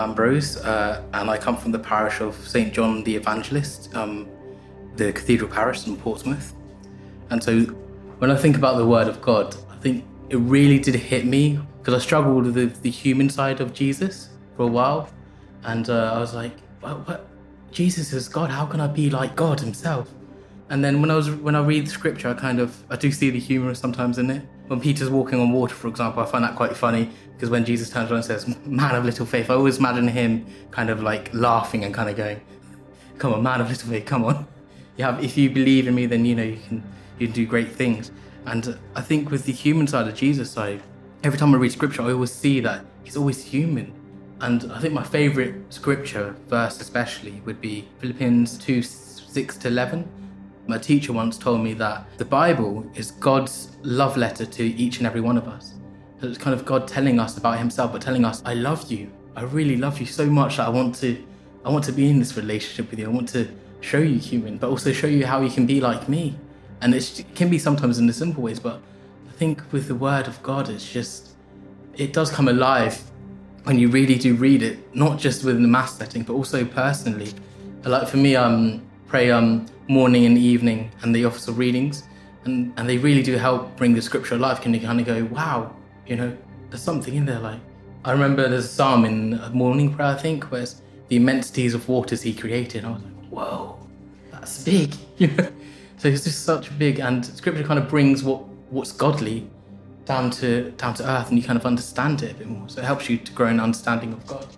Ambrose, uh, and I come from the parish of St. John the Evangelist, um, the cathedral parish in Portsmouth. And so when I think about the Word of God, I think it really did hit me because I struggled with the, the, human side of Jesus for a while. And uh, I was like, what, what? Jesus is God. How can I be like God Himself? And then when I was when I read scripture, I kind of I do see the humor sometimes in it. When Peter's walking on water, for example, I find that quite funny because when Jesus turns around and says, "Man of little faith," I always imagine him kind of like laughing and kind of going, "Come on, man of little faith, come on." You have if you believe in me, then you know you can you can do great things. And I think with the human side of Jesus side, every time I read scripture, I always see that he's always human. And I think my favorite scripture verse, especially, would be Philippians 2 6 to 11 my teacher once told me that the Bible is God's love letter to each and every one of us. It's kind of God telling us about Himself, but telling us, "I love you. I really love you so much that I want to, I want to be in this relationship with you. I want to show you human, but also show you how you can be like me." And it can be sometimes in the simple ways, but I think with the Word of God, it's just, it does come alive when you really do read it, not just within the mass setting, but also personally. Like for me, um, pray um, morning and evening and the office of readings. And, and they really do help bring the scripture alive. Can you kind of go, wow, you know, there's something in there. Like, I remember there's a psalm in morning prayer, I think, where it's the immensities of waters he created. I was like, whoa, that's big. You know? so it's just such big, and scripture kind of brings what what's godly down to down to earth, and you kind of understand it a bit more. So it helps you to grow an understanding of God.